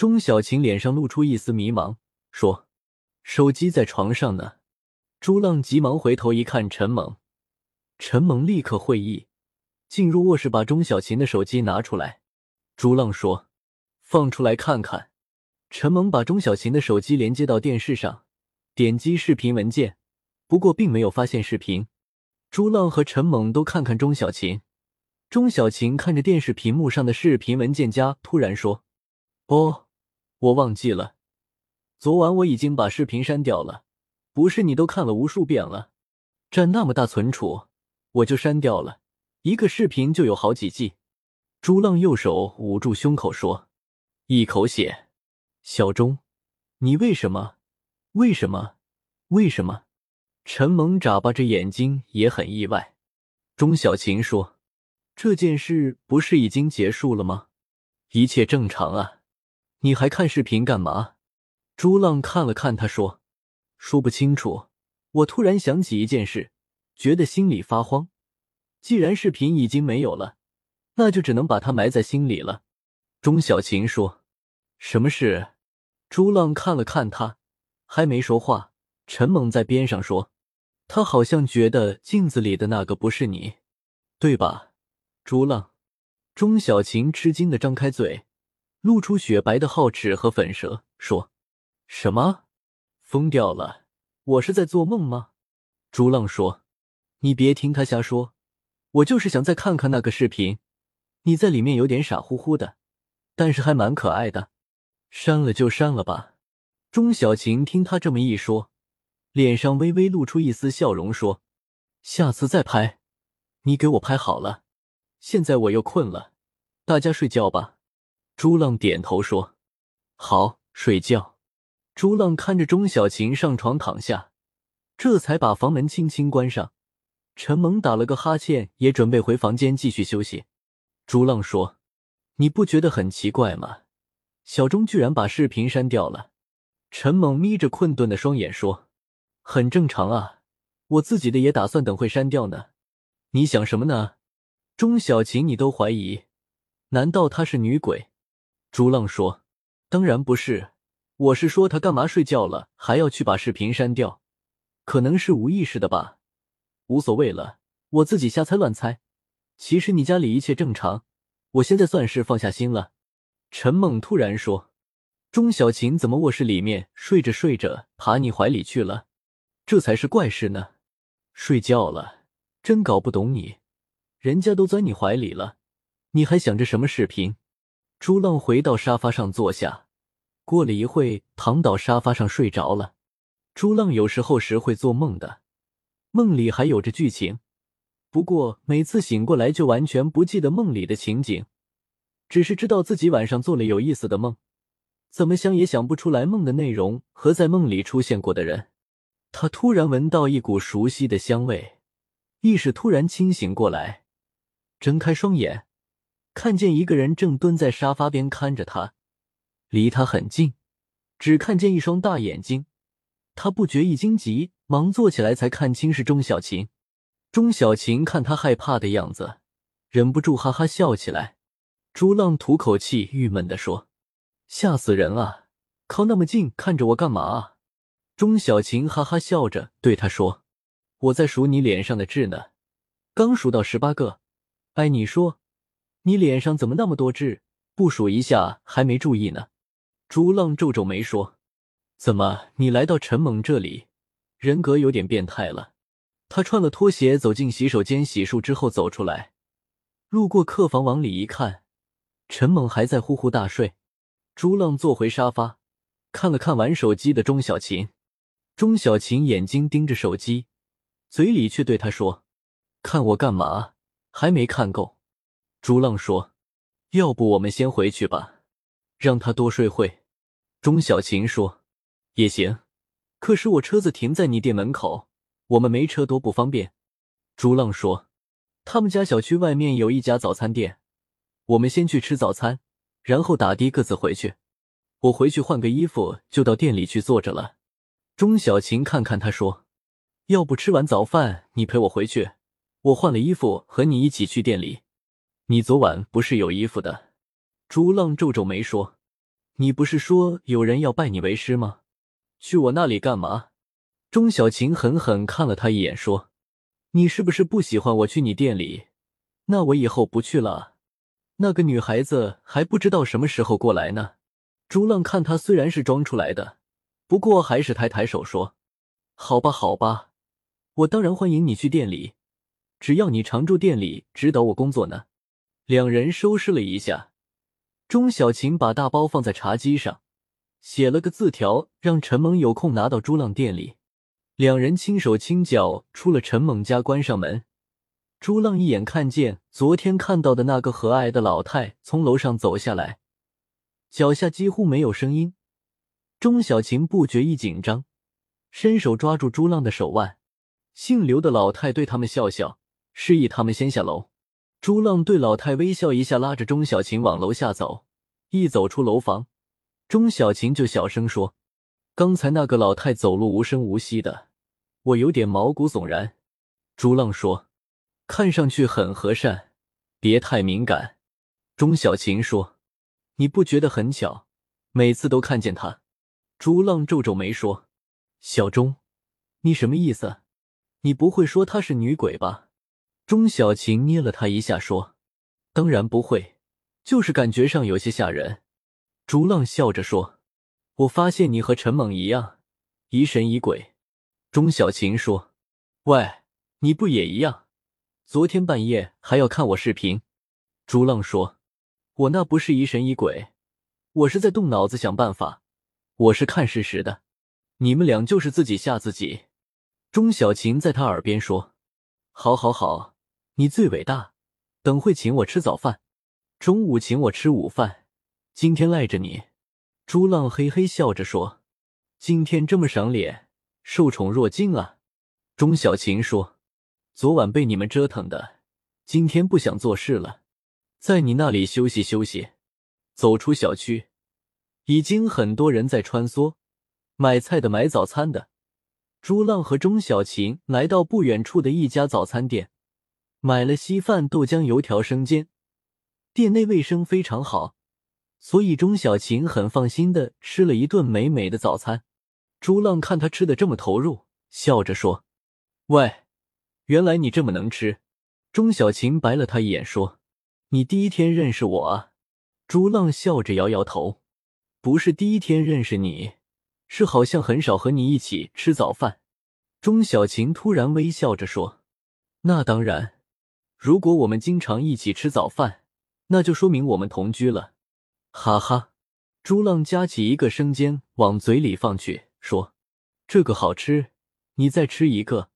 钟小琴脸上露出一丝迷茫，说：“手机在床上呢。”朱浪急忙回头一看，陈猛。陈猛立刻会意，进入卧室，把钟小琴的手机拿出来。朱浪说：“放出来看看。”陈猛把钟小琴的手机连接到电视上，点击视频文件，不过并没有发现视频。朱浪和陈猛都看看钟小琴。钟小琴看着电视屏幕上的视频文件夹，突然说：“哦，我忘记了，昨晚我已经把视频删掉了。不是你都看了无数遍了，占那么大存储。”我就删掉了一个视频，就有好几 G。朱浪右手捂住胸口说：“一口血。”小钟，你为什么？为什么？为什么？陈萌眨巴着眼睛，也很意外。钟小琴说：“这件事不是已经结束了吗？一切正常啊，你还看视频干嘛？”朱浪看了看他，说：“说不清楚。我突然想起一件事。”觉得心里发慌。既然视频已经没有了，那就只能把它埋在心里了。钟小琴说：“什么事？”朱浪看了看他，还没说话。陈猛在边上说：“他好像觉得镜子里的那个不是你，对吧？”朱浪、钟小琴吃惊的张开嘴，露出雪白的皓齿和粉舌，说：“什么？疯掉了？我是在做梦吗？”朱浪说。你别听他瞎说，我就是想再看看那个视频。你在里面有点傻乎乎的，但是还蛮可爱的。删了就删了吧。钟小琴听他这么一说，脸上微微露出一丝笑容，说：“下次再拍，你给我拍好了。现在我又困了，大家睡觉吧。”朱浪点头说：“好，睡觉。”朱浪看着钟小琴上床躺下，这才把房门轻轻关上。陈萌打了个哈欠，也准备回房间继续休息。朱浪说：“你不觉得很奇怪吗？小钟居然把视频删掉了。”陈猛眯着困顿的双眼说：“很正常啊，我自己的也打算等会删掉呢。你想什么呢？钟小琴，你都怀疑？难道她是女鬼？”朱浪说：“当然不是，我是说他干嘛睡觉了还要去把视频删掉？可能是无意识的吧。”无所谓了，我自己瞎猜乱猜。其实你家里一切正常，我现在算是放下心了。陈猛突然说：“钟小琴怎么卧室里面睡着睡着爬你怀里去了？这才是怪事呢！睡觉了，真搞不懂你。人家都钻你怀里了，你还想着什么视频？”朱浪回到沙发上坐下，过了一会，躺倒沙发上睡着了。朱浪有时候时会做梦的。梦里还有着剧情，不过每次醒过来就完全不记得梦里的情景，只是知道自己晚上做了有意思的梦，怎么想也想不出来梦的内容和在梦里出现过的人。他突然闻到一股熟悉的香味，意识突然清醒过来，睁开双眼，看见一个人正蹲在沙发边看着他，离他很近，只看见一双大眼睛。他不觉一惊急，忙坐起来，才看清是钟小琴。钟小琴看他害怕的样子，忍不住哈哈笑起来。朱浪吐口气，郁闷地说：“吓死人了！靠那么近看着我干嘛？”钟小琴哈哈笑着对他说：“我在数你脸上的痣呢，刚数到十八个。哎，你说，你脸上怎么那么多痣？不数一下还没注意呢。”朱浪皱皱眉说。怎么，你来到陈猛这里，人格有点变态了？他穿了拖鞋走进洗手间洗漱之后走出来，路过客房往里一看，陈猛还在呼呼大睡。朱浪坐回沙发，看了看玩手机的钟小琴。钟小琴眼睛盯着手机，嘴里却对他说：“看我干嘛？还没看够。”朱浪说：“要不我们先回去吧，让他多睡会。”钟小琴说。也行，可是我车子停在你店门口，我们没车多不方便。朱浪说：“他们家小区外面有一家早餐店，我们先去吃早餐，然后打的各自回去。我回去换个衣服，就到店里去坐着了。”钟小琴看看他说：“要不吃完早饭你陪我回去，我换了衣服和你一起去店里。你昨晚不是有衣服的？”朱浪皱皱眉说：“你不是说有人要拜你为师吗？去我那里干嘛？”钟小琴狠狠看了他一眼，说：“你是不是不喜欢我去你店里？那我以后不去了。那个女孩子还不知道什么时候过来呢。”朱浪看他虽然是装出来的，不过还是抬抬手说：“好吧，好吧，我当然欢迎你去店里，只要你常驻店里指导我工作呢。”两人收拾了一下，钟小琴把大包放在茶几上，写了个字条，让陈猛有空拿到朱浪店里。两人轻手轻脚出了陈猛家，关上门。朱浪一眼看见昨天看到的那个和蔼的老太从楼上走下来，脚下几乎没有声音。钟小琴不觉一紧张，伸手抓住朱浪的手腕。姓刘的老太对他们笑笑，示意他们先下楼。朱浪对老太微笑一下，拉着钟小琴往楼下走。一走出楼房，钟小琴就小声说：“刚才那个老太走路无声无息的。”我有点毛骨悚然，朱浪说：“看上去很和善，别太敏感。”钟小琴说：“你不觉得很巧？每次都看见他。”朱浪皱皱眉说：“小钟，你什么意思？你不会说她是女鬼吧？”钟小琴捏了他一下说：“当然不会，就是感觉上有些吓人。”朱浪笑着说：“我发现你和陈猛一样，疑神疑鬼。”钟小琴说：“喂，你不也一样？昨天半夜还要看我视频。”朱浪说：“我那不是疑神疑鬼，我是在动脑子想办法，我是看事实的。你们俩就是自己吓自己。”钟小琴在他耳边说：“好，好，好，你最伟大。等会请我吃早饭，中午请我吃午饭，今天赖着你。”朱浪嘿嘿笑着说：“今天这么赏脸。”受宠若惊啊！钟小琴说：“昨晚被你们折腾的，今天不想做事了，在你那里休息休息。”走出小区，已经很多人在穿梭，买菜的、买早餐的。朱浪和钟小琴来到不远处的一家早餐店，买了稀饭、豆浆、油条、生煎。店内卫生非常好，所以钟小琴很放心的吃了一顿美美的早餐。朱浪看他吃的这么投入，笑着说：“喂，原来你这么能吃。”钟小琴白了他一眼，说：“你第一天认识我啊？”朱浪笑着摇摇头：“不是第一天认识你，是好像很少和你一起吃早饭。”钟小琴突然微笑着说：“那当然，如果我们经常一起吃早饭，那就说明我们同居了。”哈哈，朱浪夹起一个生煎往嘴里放去。说：“这个好吃，你再吃一个。”